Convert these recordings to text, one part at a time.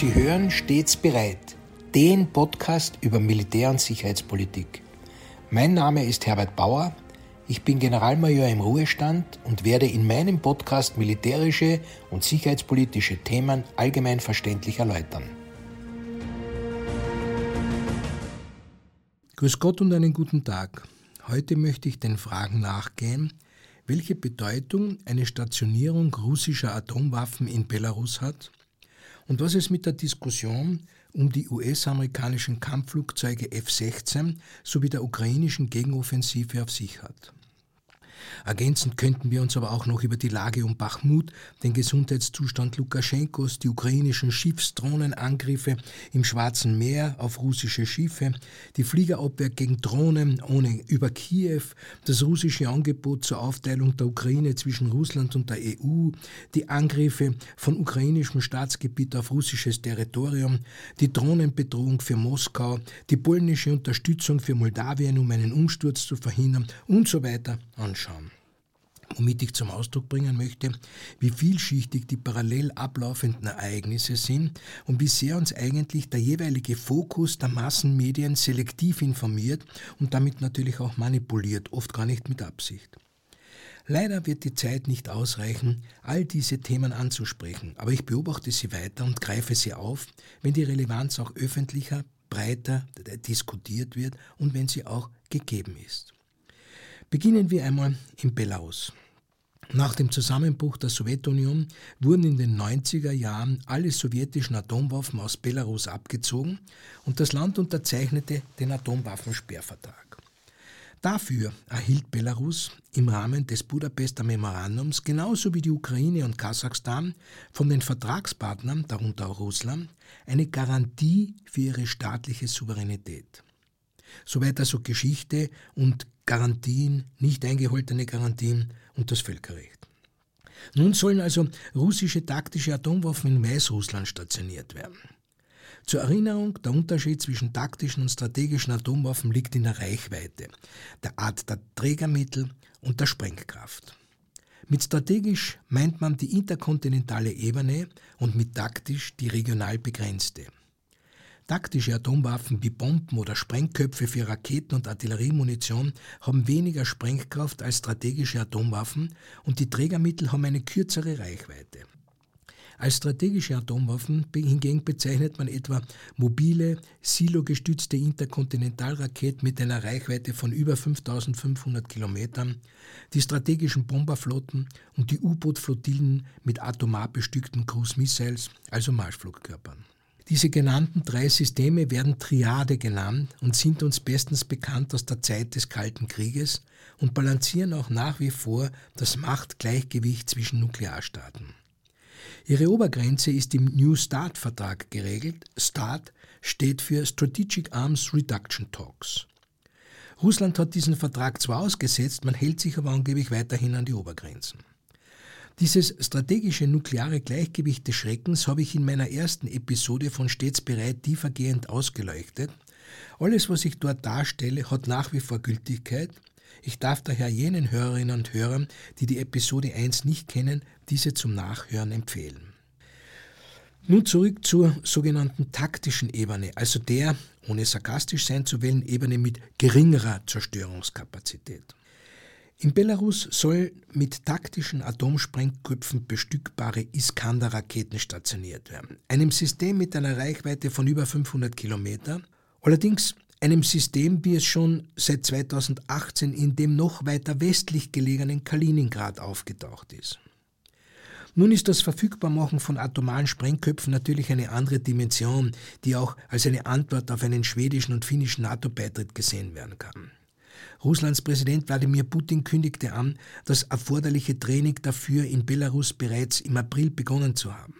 Sie hören stets bereit, den Podcast über Militär- und Sicherheitspolitik. Mein Name ist Herbert Bauer, ich bin Generalmajor im Ruhestand und werde in meinem Podcast militärische und sicherheitspolitische Themen allgemein verständlich erläutern. Grüß Gott und einen guten Tag. Heute möchte ich den Fragen nachgehen, welche Bedeutung eine Stationierung russischer Atomwaffen in Belarus hat und was es mit der Diskussion um die US-amerikanischen Kampfflugzeuge F-16 sowie der ukrainischen Gegenoffensive auf sich hat. Ergänzend könnten wir uns aber auch noch über die Lage um Bachmut, den Gesundheitszustand Lukaschenkos, die ukrainischen Schiffsdrohnenangriffe im Schwarzen Meer auf russische Schiffe, die Fliegerabwehr gegen Drohnen ohne über Kiew, das russische Angebot zur Aufteilung der Ukraine zwischen Russland und der EU, die Angriffe von ukrainischem Staatsgebiet auf russisches Territorium, die Drohnenbedrohung für Moskau, die polnische Unterstützung für Moldawien, um einen Umsturz zu verhindern und so weiter anschauen womit ich zum Ausdruck bringen möchte, wie vielschichtig die parallel ablaufenden Ereignisse sind und wie sehr uns eigentlich der jeweilige Fokus der Massenmedien selektiv informiert und damit natürlich auch manipuliert, oft gar nicht mit Absicht. Leider wird die Zeit nicht ausreichen, all diese Themen anzusprechen, aber ich beobachte sie weiter und greife sie auf, wenn die Relevanz auch öffentlicher, breiter diskutiert wird und wenn sie auch gegeben ist. Beginnen wir einmal in Belarus. Nach dem Zusammenbruch der Sowjetunion wurden in den 90er Jahren alle sowjetischen Atomwaffen aus Belarus abgezogen und das Land unterzeichnete den Atomwaffensperrvertrag. Dafür erhielt Belarus im Rahmen des Budapester Memorandums genauso wie die Ukraine und Kasachstan von den Vertragspartnern, darunter auch Russland, eine Garantie für ihre staatliche Souveränität. Soweit also Geschichte und Garantien, nicht eingeholtene Garantien und das Völkerrecht. Nun sollen also russische taktische Atomwaffen in Weißrussland stationiert werden. Zur Erinnerung, der Unterschied zwischen taktischen und strategischen Atomwaffen liegt in der Reichweite, der Art der Trägermittel und der Sprengkraft. Mit strategisch meint man die interkontinentale Ebene und mit taktisch die regional begrenzte. Taktische Atomwaffen wie Bomben oder Sprengköpfe für Raketen und Artilleriemunition haben weniger Sprengkraft als strategische Atomwaffen und die Trägermittel haben eine kürzere Reichweite. Als strategische Atomwaffen hingegen bezeichnet man etwa mobile, silogestützte Interkontinentalraketen mit einer Reichweite von über 5500 Kilometern, die strategischen Bomberflotten und die U-Boot-Flottillen mit atomar bestückten Cruise Missiles, also Marschflugkörpern. Diese genannten drei Systeme werden Triade genannt und sind uns bestens bekannt aus der Zeit des Kalten Krieges und balancieren auch nach wie vor das Machtgleichgewicht zwischen Nuklearstaaten. Ihre Obergrenze ist im New START-Vertrag geregelt. START steht für Strategic Arms Reduction Talks. Russland hat diesen Vertrag zwar ausgesetzt, man hält sich aber angeblich weiterhin an die Obergrenzen. Dieses strategische nukleare Gleichgewicht des Schreckens habe ich in meiner ersten Episode von Stets bereit tiefergehend ausgeleuchtet. Alles, was ich dort darstelle, hat nach wie vor Gültigkeit. Ich darf daher jenen Hörerinnen und Hörern, die die Episode 1 nicht kennen, diese zum Nachhören empfehlen. Nun zurück zur sogenannten taktischen Ebene, also der, ohne sarkastisch sein zu wollen, Ebene mit geringerer Zerstörungskapazität. In Belarus soll mit taktischen Atomsprengköpfen bestückbare Iskander-Raketen stationiert werden. Einem System mit einer Reichweite von über 500 Kilometer Allerdings einem System, wie es schon seit 2018 in dem noch weiter westlich gelegenen Kaliningrad aufgetaucht ist. Nun ist das Verfügbarmachen von atomaren Sprengköpfen natürlich eine andere Dimension, die auch als eine Antwort auf einen schwedischen und finnischen NATO-Beitritt gesehen werden kann. Russlands Präsident Wladimir Putin kündigte an, das erforderliche Training dafür in Belarus bereits im April begonnen zu haben.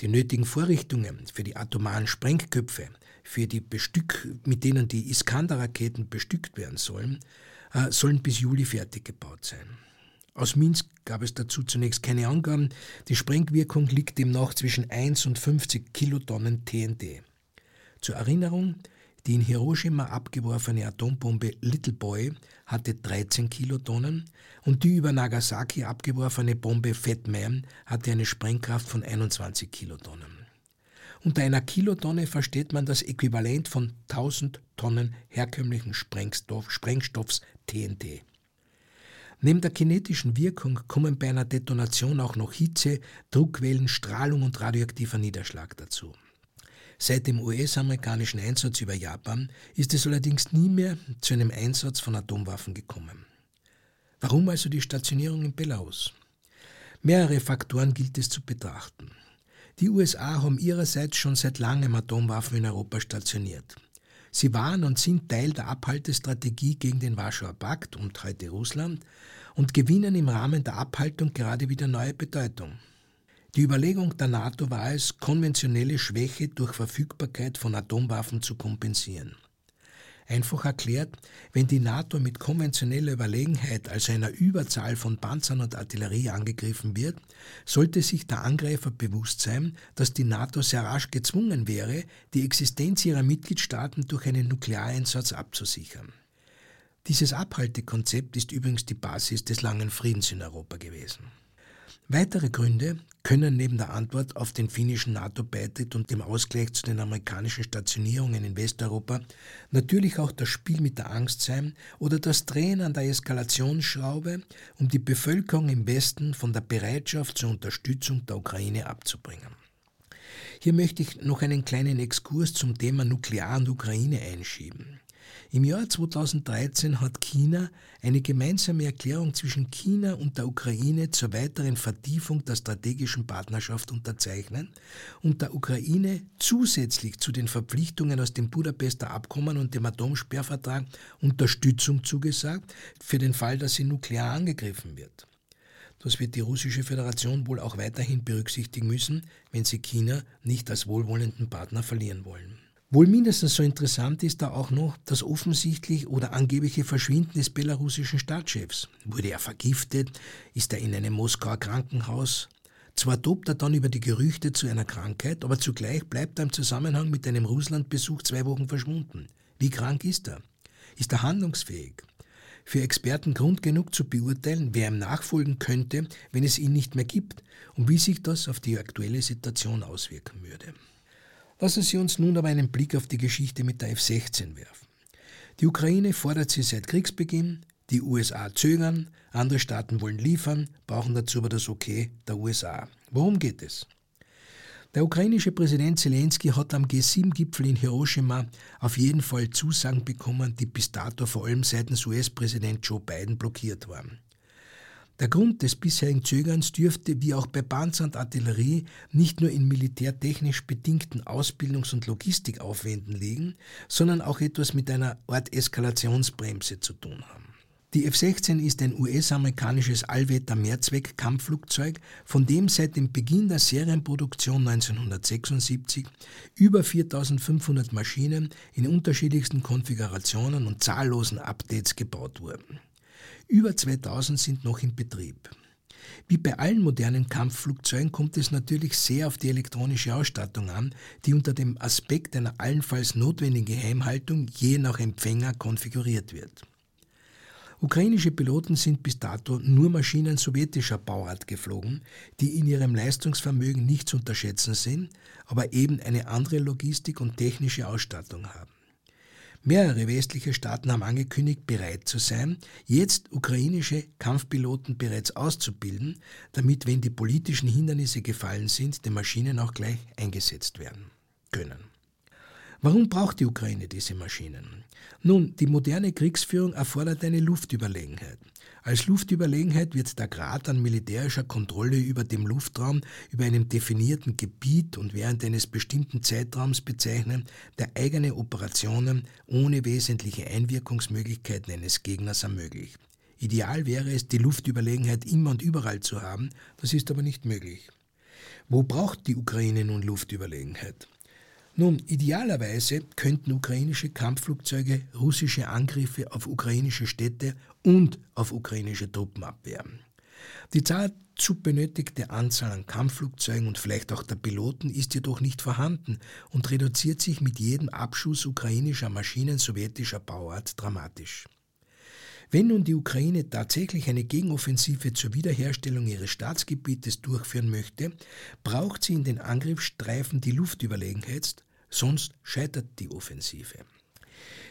Die nötigen Vorrichtungen für die atomaren Sprengköpfe, für die Bestück, mit denen die Iskander-Raketen bestückt werden sollen, äh, sollen bis Juli fertig gebaut sein. Aus Minsk gab es dazu zunächst keine Angaben. Die Sprengwirkung liegt demnach zwischen 1 und 50 Kilotonnen TNT. Zur Erinnerung, die in Hiroshima abgeworfene Atombombe Little Boy hatte 13 Kilotonnen und die über Nagasaki abgeworfene Bombe Fat Man hatte eine Sprengkraft von 21 Kilotonnen. Unter einer Kilotonne versteht man das Äquivalent von 1000 Tonnen herkömmlichen Sprengstoff, Sprengstoffs TNT. Neben der kinetischen Wirkung kommen bei einer Detonation auch noch Hitze, Druckwellen, Strahlung und radioaktiver Niederschlag dazu. Seit dem US-amerikanischen Einsatz über Japan ist es allerdings nie mehr zu einem Einsatz von Atomwaffen gekommen. Warum also die Stationierung in Belarus? Mehrere Faktoren gilt es zu betrachten. Die USA haben ihrerseits schon seit langem Atomwaffen in Europa stationiert. Sie waren und sind Teil der Abhaltestrategie gegen den Warschauer Pakt und heute Russland und gewinnen im Rahmen der Abhaltung gerade wieder neue Bedeutung. Die Überlegung der NATO war es, konventionelle Schwäche durch Verfügbarkeit von Atomwaffen zu kompensieren. Einfach erklärt, wenn die NATO mit konventioneller Überlegenheit, also einer Überzahl von Panzern und Artillerie angegriffen wird, sollte sich der Angreifer bewusst sein, dass die NATO sehr rasch gezwungen wäre, die Existenz ihrer Mitgliedstaaten durch einen Nukleareinsatz abzusichern. Dieses Abhaltekonzept ist übrigens die Basis des langen Friedens in Europa gewesen. Weitere Gründe können neben der Antwort auf den finnischen NATO-Beitritt und dem Ausgleich zu den amerikanischen Stationierungen in Westeuropa natürlich auch das Spiel mit der Angst sein oder das Drehen an der Eskalationsschraube, um die Bevölkerung im Westen von der Bereitschaft zur Unterstützung der Ukraine abzubringen. Hier möchte ich noch einen kleinen Exkurs zum Thema Nuklear und Ukraine einschieben. Im Jahr 2013 hat China eine gemeinsame Erklärung zwischen China und der Ukraine zur weiteren Vertiefung der strategischen Partnerschaft unterzeichnet und der Ukraine zusätzlich zu den Verpflichtungen aus dem Budapester Abkommen und dem Atomsperrvertrag Unterstützung zugesagt, für den Fall, dass sie nuklear angegriffen wird. Das wird die russische Föderation wohl auch weiterhin berücksichtigen müssen, wenn sie China nicht als wohlwollenden Partner verlieren wollen. Wohl mindestens so interessant ist da auch noch das offensichtlich oder angebliche Verschwinden des belarussischen Staatschefs. Wurde er vergiftet? Ist er in einem Moskauer Krankenhaus? Zwar tobt er dann über die Gerüchte zu einer Krankheit, aber zugleich bleibt er im Zusammenhang mit einem Russlandbesuch zwei Wochen verschwunden. Wie krank ist er? Ist er handlungsfähig? Für Experten Grund genug zu beurteilen, wer ihm nachfolgen könnte, wenn es ihn nicht mehr gibt und wie sich das auf die aktuelle Situation auswirken würde. Lassen Sie uns nun aber einen Blick auf die Geschichte mit der F-16 werfen. Die Ukraine fordert sie seit Kriegsbeginn, die USA zögern, andere Staaten wollen liefern, brauchen dazu aber das Okay der USA. Worum geht es? Der ukrainische Präsident Zelensky hat am G7-Gipfel in Hiroshima auf jeden Fall Zusagen bekommen, die bis dato vor allem seitens US-Präsident Joe Biden blockiert waren. Der Grund des bisherigen Zögerns dürfte, wie auch bei Panzer und Artillerie, nicht nur in militärtechnisch bedingten Ausbildungs- und Logistikaufwänden liegen, sondern auch etwas mit einer Art Eskalationsbremse zu tun haben. Die F-16 ist ein US-amerikanisches Allwetter-Mehrzweck-Kampfflugzeug, von dem seit dem Beginn der Serienproduktion 1976 über 4500 Maschinen in unterschiedlichsten Konfigurationen und zahllosen Updates gebaut wurden. Über 2000 sind noch in Betrieb. Wie bei allen modernen Kampfflugzeugen kommt es natürlich sehr auf die elektronische Ausstattung an, die unter dem Aspekt einer allenfalls notwendigen Geheimhaltung je nach Empfänger konfiguriert wird. Ukrainische Piloten sind bis dato nur Maschinen sowjetischer Bauart geflogen, die in ihrem Leistungsvermögen nicht zu unterschätzen sind, aber eben eine andere Logistik und technische Ausstattung haben. Mehrere westliche Staaten haben angekündigt, bereit zu sein, jetzt ukrainische Kampfpiloten bereits auszubilden, damit, wenn die politischen Hindernisse gefallen sind, die Maschinen auch gleich eingesetzt werden können. Warum braucht die Ukraine diese Maschinen? Nun, die moderne Kriegsführung erfordert eine Luftüberlegenheit. Als Luftüberlegenheit wird der Grad an militärischer Kontrolle über dem Luftraum über einem definierten Gebiet und während eines bestimmten Zeitraums bezeichnet, der eigene Operationen ohne wesentliche Einwirkungsmöglichkeiten eines Gegners ermöglicht. Ideal wäre es, die Luftüberlegenheit immer und überall zu haben, das ist aber nicht möglich. Wo braucht die Ukraine nun Luftüberlegenheit? Nun, idealerweise könnten ukrainische Kampfflugzeuge russische Angriffe auf ukrainische Städte und auf ukrainische Truppen abwehren. Die dazu benötigte Anzahl an Kampfflugzeugen und vielleicht auch der Piloten ist jedoch nicht vorhanden und reduziert sich mit jedem Abschuss ukrainischer Maschinen sowjetischer Bauart dramatisch. Wenn nun die Ukraine tatsächlich eine Gegenoffensive zur Wiederherstellung ihres Staatsgebietes durchführen möchte, braucht sie in den Angriffsstreifen die Luftüberlegenheit, sonst scheitert die Offensive.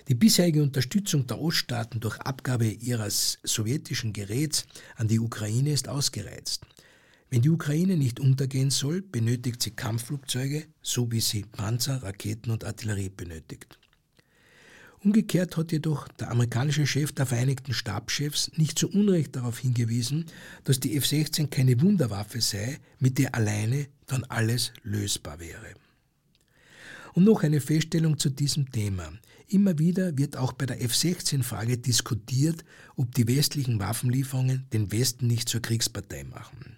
Die bisherige Unterstützung der Oststaaten durch Abgabe ihres sowjetischen Geräts an die Ukraine ist ausgereizt. Wenn die Ukraine nicht untergehen soll, benötigt sie Kampfflugzeuge, so wie sie Panzer, Raketen und Artillerie benötigt. Umgekehrt hat jedoch der amerikanische Chef der Vereinigten Stabschefs nicht zu Unrecht darauf hingewiesen, dass die F-16 keine Wunderwaffe sei, mit der alleine dann alles lösbar wäre. Und noch eine Feststellung zu diesem Thema. Immer wieder wird auch bei der F-16-Frage diskutiert, ob die westlichen Waffenlieferungen den Westen nicht zur Kriegspartei machen.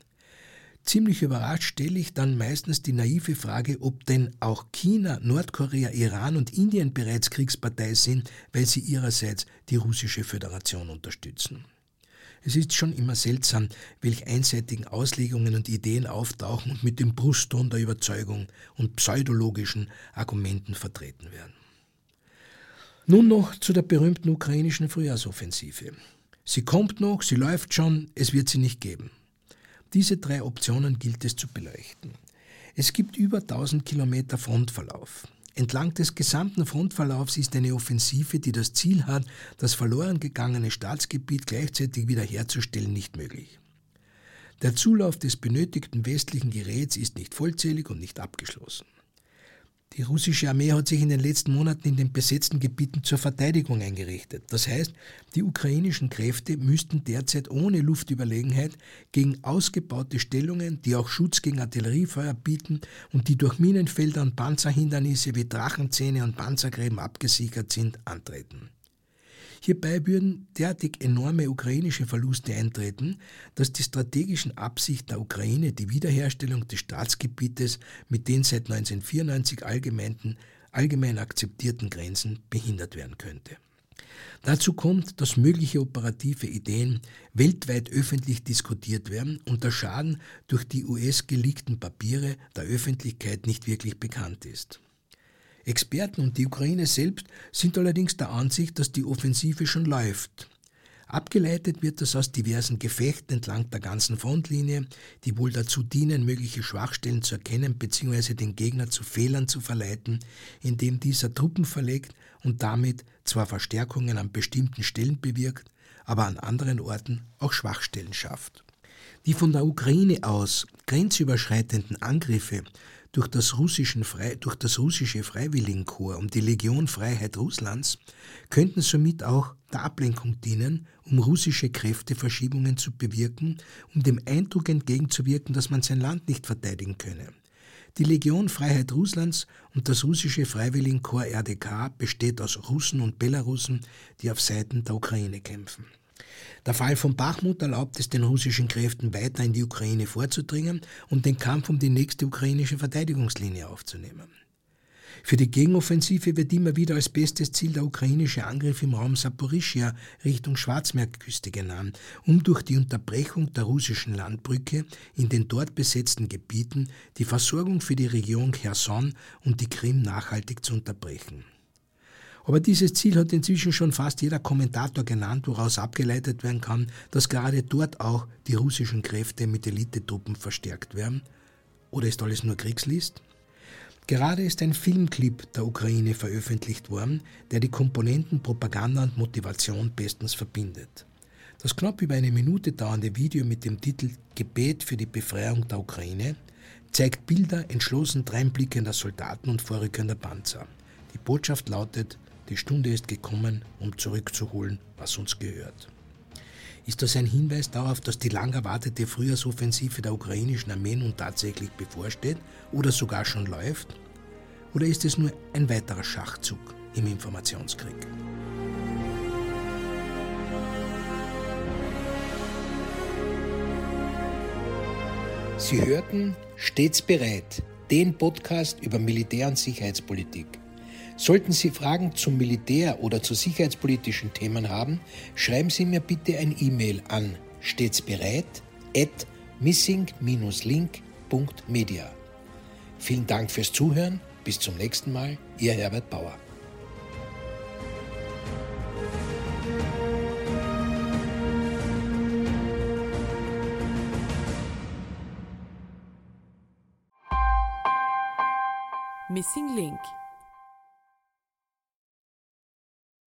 Ziemlich überrascht stelle ich dann meistens die naive Frage, ob denn auch China, Nordkorea, Iran und Indien bereits Kriegspartei sind, weil sie ihrerseits die russische Föderation unterstützen. Es ist schon immer seltsam, welche einseitigen Auslegungen und Ideen auftauchen und mit dem Brustton der Überzeugung und pseudologischen Argumenten vertreten werden. Nun noch zu der berühmten ukrainischen Frühjahrsoffensive. Sie kommt noch, sie läuft schon, es wird sie nicht geben. Diese drei Optionen gilt es zu beleuchten. Es gibt über 1000 Kilometer Frontverlauf. Entlang des gesamten Frontverlaufs ist eine Offensive, die das Ziel hat, das verloren gegangene Staatsgebiet gleichzeitig wiederherzustellen, nicht möglich. Der Zulauf des benötigten westlichen Geräts ist nicht vollzählig und nicht abgeschlossen. Die russische Armee hat sich in den letzten Monaten in den besetzten Gebieten zur Verteidigung eingerichtet. Das heißt, die ukrainischen Kräfte müssten derzeit ohne Luftüberlegenheit gegen ausgebaute Stellungen, die auch Schutz gegen Artilleriefeuer bieten und die durch Minenfelder und Panzerhindernisse wie Drachenzähne und Panzergräben abgesichert sind, antreten. Hierbei würden derartig enorme ukrainische Verluste eintreten, dass die strategischen Absichten der Ukraine die Wiederherstellung des Staatsgebietes mit den seit 1994 allgemeinen, allgemein akzeptierten Grenzen behindert werden könnte. Dazu kommt, dass mögliche operative Ideen weltweit öffentlich diskutiert werden und der Schaden durch die US-geleakten Papiere der Öffentlichkeit nicht wirklich bekannt ist. Experten und die Ukraine selbst sind allerdings der Ansicht, dass die Offensive schon läuft. Abgeleitet wird das aus diversen Gefechten entlang der ganzen Frontlinie, die wohl dazu dienen, mögliche Schwachstellen zu erkennen bzw. den Gegner zu Fehlern zu verleiten, indem dieser Truppen verlegt und damit zwar Verstärkungen an bestimmten Stellen bewirkt, aber an anderen Orten auch Schwachstellen schafft. Die von der Ukraine aus grenzüberschreitenden Angriffe durch das, durch das russische Freiwilligenkorps und die Legion Freiheit Russlands könnten somit auch der Ablenkung dienen, um russische Kräfteverschiebungen zu bewirken, um dem Eindruck entgegenzuwirken, dass man sein Land nicht verteidigen könne. Die Legion Freiheit Russlands und das russische Freiwilligenkorps RDK besteht aus Russen und Belarussen, die auf Seiten der Ukraine kämpfen. Der Fall von Bachmut erlaubt es den russischen Kräften weiter in die Ukraine vorzudringen und den Kampf um die nächste ukrainische Verteidigungslinie aufzunehmen. Für die Gegenoffensive wird immer wieder als bestes Ziel der ukrainische Angriff im Raum Saporischia Richtung Schwarzmeerküste genannt, um durch die Unterbrechung der russischen Landbrücke in den dort besetzten Gebieten die Versorgung für die Region Cherson und die Krim nachhaltig zu unterbrechen. Aber dieses Ziel hat inzwischen schon fast jeder Kommentator genannt, woraus abgeleitet werden kann, dass gerade dort auch die russischen Kräfte mit Elitetruppen verstärkt werden. Oder ist alles nur Kriegslist? Gerade ist ein Filmclip der Ukraine veröffentlicht worden, der die Komponenten Propaganda und Motivation bestens verbindet. Das knapp über eine Minute dauernde Video mit dem Titel Gebet für die Befreiung der Ukraine zeigt Bilder entschlossen dreinblickender Soldaten und vorrückender Panzer. Die Botschaft lautet, die Stunde ist gekommen, um zurückzuholen, was uns gehört. Ist das ein Hinweis darauf, dass die lang erwartete Frühjahrsoffensive der ukrainischen Armee nun tatsächlich bevorsteht oder sogar schon läuft? Oder ist es nur ein weiterer Schachzug im Informationskrieg? Sie hörten Stets bereit, den Podcast über Militär- und Sicherheitspolitik. Sollten Sie Fragen zum Militär oder zu sicherheitspolitischen Themen haben, schreiben Sie mir bitte ein E-Mail an stets bereit at missing-link.media. Vielen Dank fürs Zuhören. Bis zum nächsten Mal. Ihr Herbert Bauer. Missing Link